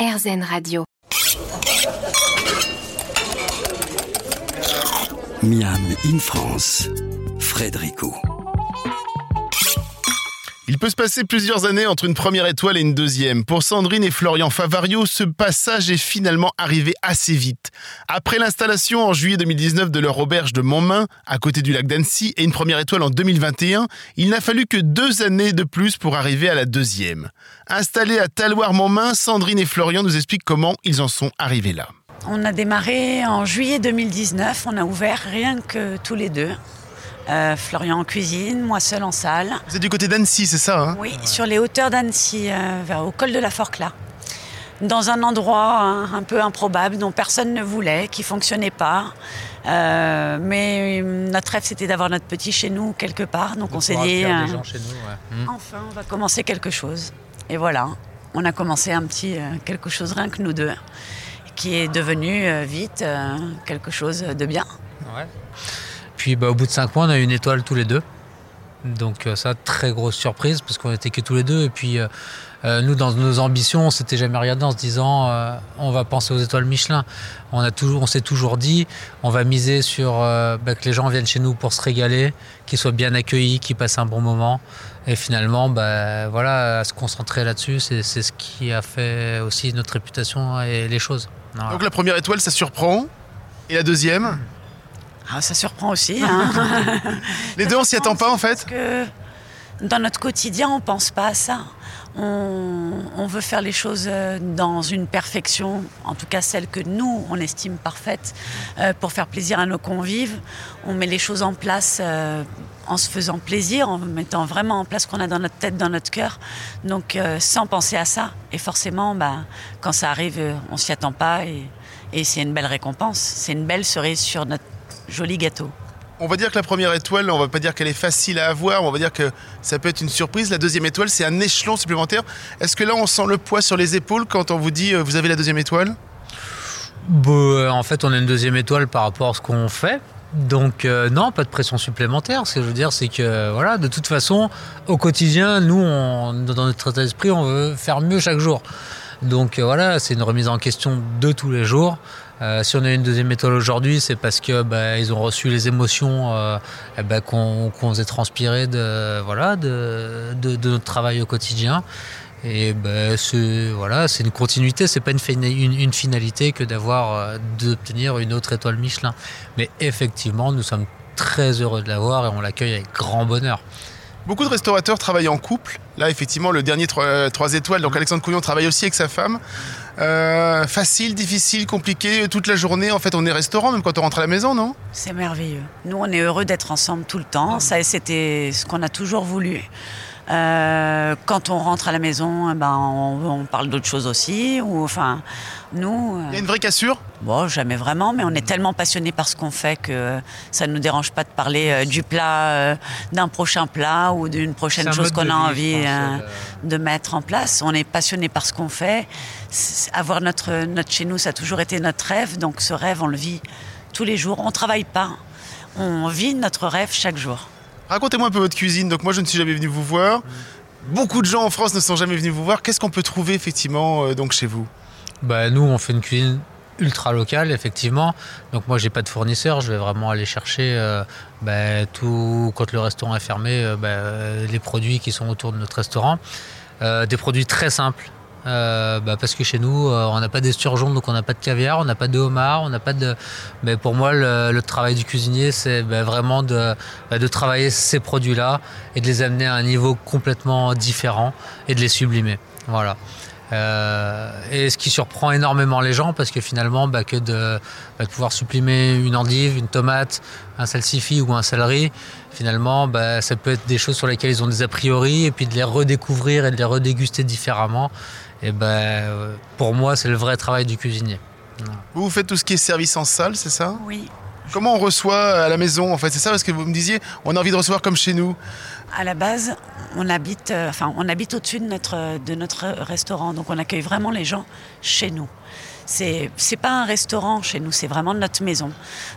RZN Radio. Miam in France, Frédérico. Il peut se passer plusieurs années entre une première étoile et une deuxième. Pour Sandrine et Florian Favario, ce passage est finalement arrivé assez vite. Après l'installation en juillet 2019 de leur auberge de Montmain, à côté du lac d'Annecy, et une première étoile en 2021, il n'a fallu que deux années de plus pour arriver à la deuxième. Installés à Taloir-Montmain, Sandrine et Florian nous expliquent comment ils en sont arrivés là. On a démarré en juillet 2019, on a ouvert rien que tous les deux. Euh, Florian en cuisine, moi seule en salle. Vous êtes du côté d'Annecy, c'est ça hein Oui, sur les hauteurs d'Annecy, euh, au col de la Forclaz. Dans un endroit hein, un peu improbable dont personne ne voulait, qui fonctionnait pas. Euh, mais notre rêve c'était d'avoir notre petit chez nous quelque part. Donc on s'est dit, euh, chez nous, ouais. Mm. enfin on va commencer quelque chose. Et voilà, on a commencé un petit euh, quelque chose rien que nous deux, qui est devenu euh, vite euh, quelque chose de bien. Ouais. Puis bah, au bout de 5 mois, on a eu une étoile tous les deux. Donc euh, ça, très grosse surprise parce qu'on était que tous les deux. Et puis euh, euh, nous, dans nos ambitions, on s'était jamais regardé en se disant on va penser aux étoiles Michelin. On, a toujours, on s'est toujours dit on va miser sur bah, que les gens viennent chez nous pour se régaler, qu'ils soient bien accueillis, qu'ils passent un bon moment. Et finalement, bah, voilà, à se concentrer là-dessus, c'est, ce qui a fait aussi notre réputation et les choses. Donc la première étoile, ça surprend. Et la deuxième? Ah, ça surprend aussi. hein. Les deux, on s'y attend pas en fait Parce que dans notre quotidien, on pense pas à ça. On, on veut faire les choses euh, dans une perfection, en tout cas celle que nous, on estime parfaite, euh, pour faire plaisir à nos convives. On met les choses en place euh, en se faisant plaisir, en mettant vraiment en place ce qu'on a dans notre tête, dans notre cœur, donc euh, sans penser à ça. Et forcément, bah, quand ça arrive, on s'y attend pas et, et c'est une belle récompense. C'est une belle cerise sur notre joli gâteau. On va dire que la première étoile, on va pas dire qu'elle est facile à avoir, on va dire que ça peut être une surprise. La deuxième étoile, c'est un échelon supplémentaire. Est-ce que là, on sent le poids sur les épaules quand on vous dit euh, vous avez la deuxième étoile? Bah, euh, en fait, on a une deuxième étoile par rapport à ce qu'on fait. Donc euh, non, pas de pression supplémentaire. Ce que je veux dire, c'est que voilà, de toute façon, au quotidien, nous, on- dans notre état d'esprit, on veut faire mieux chaque jour. Donc euh, voilà, c'est une remise en question de tous les jours. Euh, si on a une deuxième étoile aujourd'hui, c'est parce que bah, ils ont reçu les émotions euh, eh ben, qu'on qu'on faisait transpirer de voilà de, de- de notre travail au quotidien. Et c'est voilà, c'est une continuité, c'est pas une, fina- une, une finalité que d'avoir euh, d'obtenir une autre étoile Michelin. Mais effectivement, nous sommes très heureux de l'avoir et on l'accueille avec grand bonheur. Beaucoup de restaurateurs travaillent en couple. Là, effectivement, le dernier 3, étoiles, donc Alexandre Couillon travaille aussi avec sa femme. Euh, facile, difficile, compliqué, toute la journée. En fait, on est restaurant, même quand on rentre à la maison, non? C'est merveilleux. Nous, on est heureux d'être ensemble tout le temps. Ça, c'était ce qu'on a toujours voulu. Euh, quand on rentre à la maison, eh ben, on, on parle d'autres choses aussi. Ou, enfin, nous, Il y a euh, une vraie cassure? Bon, jamais vraiment, mais on est tellement passionnés par ce qu'on fait que ça ne nous dérange pas de parler euh, du plat, euh, d'un prochain plat ou d'une prochaine chose qu'on a envie pense, euh, euh, de mettre en place. On est passionné par ce qu'on fait. Avoir notre, notre chez nous, ça a toujours été notre rêve. Donc ce rêve, on le vit tous les jours. On travaille pas. On vit notre rêve chaque jour. Racontez-moi un peu votre cuisine. Donc, moi, je ne suis jamais venu vous voir. Beaucoup de gens en France ne sont jamais venus vous voir. Qu'est-ce qu'on peut trouver, effectivement, euh, donc chez vous? Bah, nous, on fait une cuisine ultra locale, effectivement. Donc moi, j'ai pas de fournisseur. Je vais vraiment aller chercher euh, bah, tout quand le restaurant est fermé, euh, bah, les produits qui sont autour de notre restaurant. Des produits très simples. Euh, bah, parce que chez nous, euh, on n'a pas d'esturgeon, donc on n'a pas de caviar, on n'a pas de homard, on n'a pas de. Mais pour moi, le, travail du cuisinier, c'est bah, vraiment de, bah, de travailler ces produits-là et de les amener à un niveau complètement différent et de les sublimer. Voilà. Euh, et ce qui surprend énormément les gens, parce que finalement, bah, que de, bah, de pouvoir supprimer une endive, une tomate, un salsifis ou un céleri, finalement, bah, ça peut être des choses sur lesquelles ils ont des a priori, et puis de les redécouvrir et de les redéguster différemment. Et ben, pour moi, c'est le vrai travail du cuisinier. Vous, vous faites tout ce qui est service en salle, c'est ça? Oui. Comment on reçoit à la maison, en fait? C'est ça Parce que vous me disiez, on a envie de recevoir comme chez nous. À la base, on habite, euh, enfin, on habite au-dessus de notre, restaurant, donc on accueille vraiment les gens chez nous. c'est c'est pas un restaurant chez nous, c'est vraiment notre maison.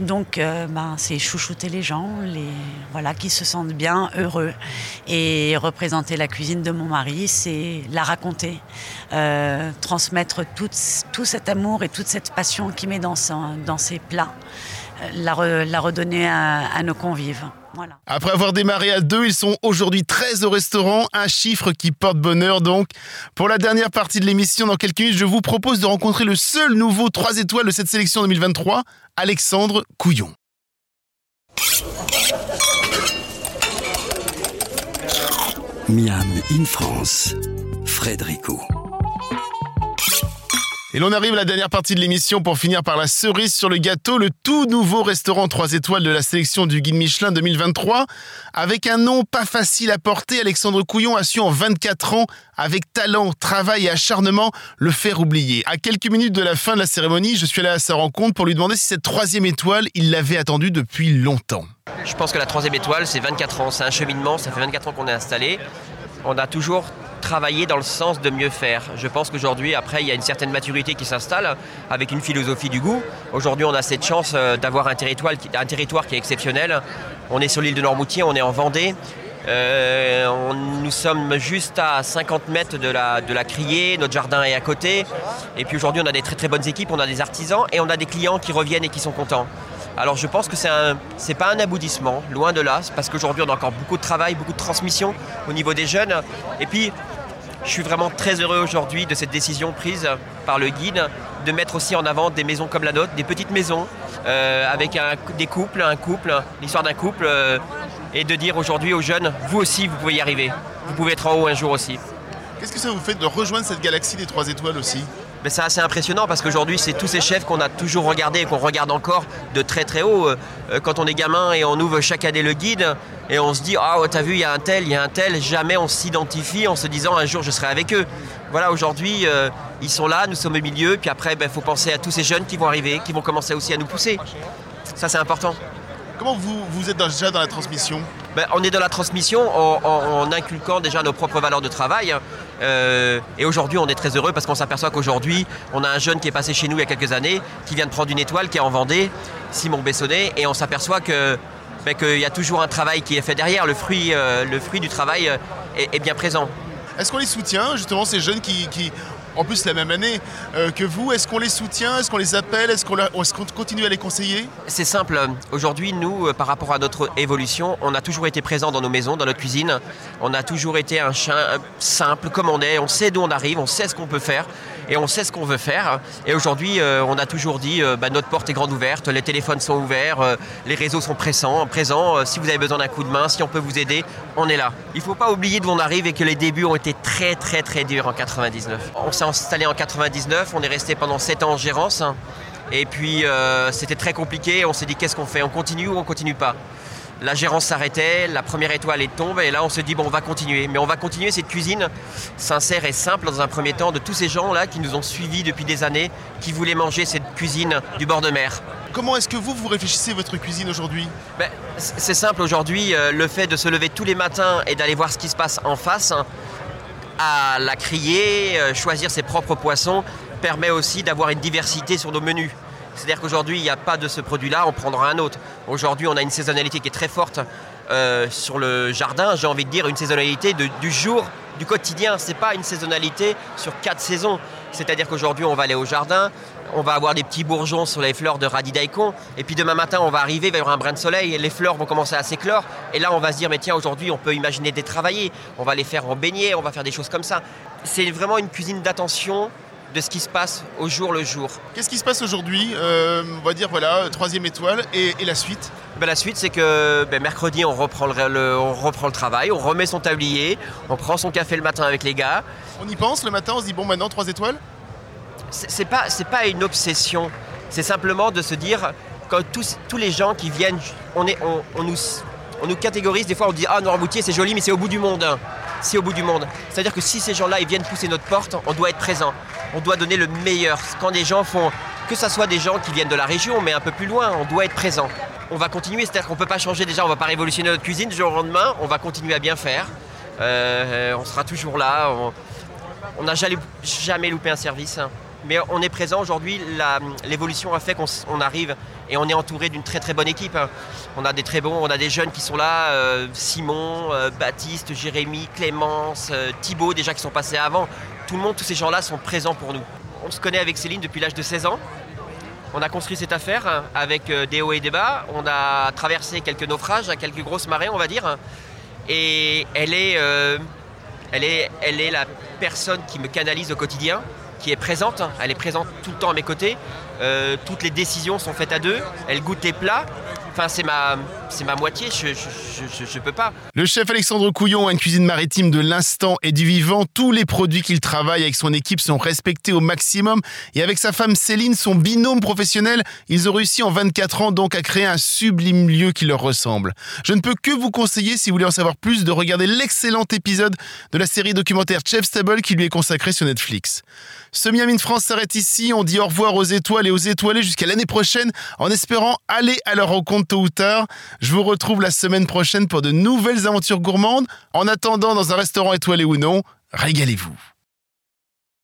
Donc, euh, ben, c'est chouchouter les gens, les voilà, qui se sentent bien, heureux, et représenter la cuisine de mon mari, c'est la raconter, euh, transmettre tout, tout cet amour et toute cette passion qu'il met dans, dans ses plats, euh, la, re- la redonner à, à nos convives. Voilà. Après avoir démarré à deux, ils sont aujourd'hui 13 au restaurant, un chiffre qui porte bonheur donc. Pour la dernière partie de l'émission, dans quelques minutes, je vous propose de rencontrer le seul nouveau 3 étoiles de cette sélection 2023, Alexandre Couillon. Miam in France, Frédérico. Et l'on arrive à la dernière partie de l'émission pour finir par la cerise sur le gâteau, le tout nouveau restaurant 3 étoiles de la sélection du Guide Michelin 2023. Avec un nom pas facile à porter, Alexandre Couillon a su en 24 ans, avec talent, travail et acharnement, le faire oublier. À quelques minutes de la fin de la cérémonie, je suis allé à sa rencontre pour lui demander si cette troisième étoile, il l'avait attendue depuis longtemps. Je pense que la troisième étoile, c'est 24 ans. C'est un cheminement, ça fait 24 ans qu'on est installé. On a toujours travaillé dans le sens de mieux faire. Je pense qu'aujourd'hui, après, il y a une certaine maturité qui s'installe avec une philosophie du goût. Aujourd'hui, on a cette chance euh, d'avoir un territoire, qui- est exceptionnel. On est sur l'île de Normoutier, on est en Vendée. Euh, nous sommes juste à 50 mètres de la, de la criée, notre jardin est à côté. Et puis aujourd'hui, on a des très très bonnes équipes, on a des artisans et on a des clients qui reviennent et qui sont contents. Alors je pense que c'est un, c'est pas un aboutissement, loin de là, parce qu'aujourd'hui on a encore beaucoup de travail, beaucoup de transmission au niveau des jeunes. Et puis je suis vraiment très heureux aujourd'hui de cette décision prise par le guide de mettre aussi en avant des maisons comme la nôtre, des petites maisons euh, avec des couples, un couple, l'histoire d'un couple, euh, et de dire aujourd'hui aux jeunes, vous aussi vous pouvez y arriver, vous pouvez être en haut un jour aussi. Qu'est-ce que ça vous fait de rejoindre cette galaxie des 3 étoiles aussi? Mais c'est assez impressionnant parce qu'aujourd'hui, c'est tous ces chefs qu'on a toujours regardés et qu'on regarde encore de très très haut. Euh, euh, Quand on est gamin et on ouvre chaque année le guide et on se dit Ah, ouais, t'as vu, il y a un tel, il y a un tel, jamais on s'identifie en se disant un jour je serai avec eux. Voilà, aujourd'hui, euh, ils sont là, nous sommes au milieu, puis après, il faut penser à tous ces jeunes qui vont arriver, qui vont commencer aussi à nous pousser. Ça, c'est important. Comment vous, vous êtes déjà dans la transmission? Ben, on est dans la transmission en, en- en inculquant déjà nos propres valeurs de travail. Euh, et aujourd'hui, on est très heureux parce qu'on s'aperçoit qu'aujourd'hui, on a un jeune qui est passé chez nous il y a quelques années, qui vient de prendre une étoile, qui est en Vendée, Simon Bessonnet, et on s'aperçoit que ben, qu'il y a toujours un travail qui est fait derrière. Le fruit, euh, le fruit du travail euh, est, bien présent. Est-ce qu'on les soutient, justement, ces jeunes qui, en plus la même année euh, que vous, est-ce qu'on les soutient? Est-ce qu'on les appelle? Est-ce qu'on continue à les conseiller? C'est simple. Aujourd'hui, nous, euh, par rapport à notre évolution, on a toujours été présent dans nos maisons, dans notre cuisine. On a toujours été un chien euh, simple, comme on est. On sait d'où on arrive, on sait ce qu'on peut faire et on sait ce qu'on veut faire. Et aujourd'hui, on a toujours dit bah, notre porte est grande ouverte, les téléphones sont ouverts, les réseaux sont présents. Si vous avez besoin d'un coup de main, si on peut vous aider, on est là. Il ne faut pas oublier d'où on arrive et que les débuts ont été très, très, très durs en 99. On s'est installé en 99, on est resté pendant 7 ans en gérance. Et puis euh, c'était très compliqué, on s'est dit qu'est-ce qu'on fait On continue ou on continue pas? La gérance s'arrêtait, la première étoile est tombée et là on se dit bon on va continuer. Mais on va continuer cette cuisine sincère et simple dans un premier temps de tous ces gens-là qui nous ont suivis depuis des années, qui voulaient manger cette cuisine du bord de mer. Comment est-ce que vous, vous réfléchissez votre cuisine aujourd'hui? Ben, c'est simple aujourd'hui, euh, le fait de se lever tous les matins et d'aller voir ce qui se passe en face, hein, à la crier, euh, choisir ses propres poissons, permet aussi d'avoir une diversité sur nos menus. C'est-à-dire qu'aujourd'hui, il n'y a pas de ce produit-là, on prendra un autre. Aujourd'hui, on a une saisonnalité qui est très forte euh, sur le jardin, j'ai envie de dire une saisonnalité du jour, du quotidien. Ce n'est pas une saisonnalité sur quatre saisons. C'est-à-dire qu'aujourd'hui, on va aller au jardin, on va avoir des petits bourgeons sur les fleurs de radis daikon, et puis demain matin, on va arriver, il va y avoir un brin de soleil, les fleurs vont commencer à s'éclore, et là, on va se dire, mais tiens, aujourd'hui, on peut imaginer des travailler, on va les faire en beignet, on va faire des choses comme ça. C'est vraiment une cuisine d'attention de ce qui se passe au jour le jour. Qu'est-ce qui se passe aujourd'hui Euh, On va dire, voilà, troisième étoile, et, et la suite Ben, la suite, c'est que ben, mercredi, on reprend le, le- on reprend le travail, on remet son tablier, on prend son café le matin avec les gars. On y pense le matin, on se dit, bon, maintenant, trois étoiles? C'est pas, c'est pas une obsession, c'est simplement de se dire, quand tous, tous les gens qui viennent, on, est, on, on nous, on nous catégorise, des fois on dit, ah, Noirmoutier, c'est joli, mais c'est au bout du monde. C'est au bout du monde. C'est-à-dire que si ces gens-là, ils viennent pousser notre porte, on doit être présent. On doit donner le meilleur. Quand des gens font, que ce soit des gens qui viennent de la région, mais un peu plus loin, on doit être présent. On va continuer, c'est-à-dire qu'on ne peut pas changer déjà, on va pas révolutionner notre cuisine du jour au lendemain, on va continuer à bien faire. Euh, on sera toujours là, on- n'a jamais, jamais loupé un service. Hein. Mais on est présent aujourd'hui, l'évolution a fait qu'on arrive et on est entouré d'une très très bonne équipe. Hein. On a des très bons, on a des jeunes qui sont là, euh, Simon, euh, Baptiste, Jérémy, Clémence, euh, Thibaut déjà qui sont passés avant. Tout le monde, tous ces gens-là sont présents pour nous. On se connaît avec Céline depuis l'âge de 16 ans. On a construit cette affaire hein, avec des hauts et des bas. On a traversé quelques naufrages, quelques grosses marées, on va dire. Et elle est, elle est, elle est la personne qui me canalise au quotidien qui est présente. Elle est présente tout le temps à mes côtés. Euh, toutes les décisions sont faites à deux. Elle goûte les plats. Enfin, c'est ma, ma moitié, je, je, peux pas. Le chef Alexandre Couillon a une cuisine maritime de l'instant et du vivant. Tous les produits qu'il travaille avec son équipe sont respectés au maximum. Et avec sa femme Céline, son binôme professionnel, ils ont réussi en 24 ans donc à créer un sublime lieu qui leur ressemble. Je ne peux que vous conseiller, si vous voulez en savoir plus, de regarder l'excellent épisode de la série documentaire Chef Stable qui lui est consacré sur Netflix. Ce Miami France s'arrête ici. On dit au revoir aux étoiles et aux étoilés jusqu'à l'année prochaine en espérant aller à leur rencontre tôt ou tard. Je vous retrouve la semaine prochaine pour de nouvelles aventures gourmandes. En attendant, dans un restaurant étoilé ou non, régalez-vous.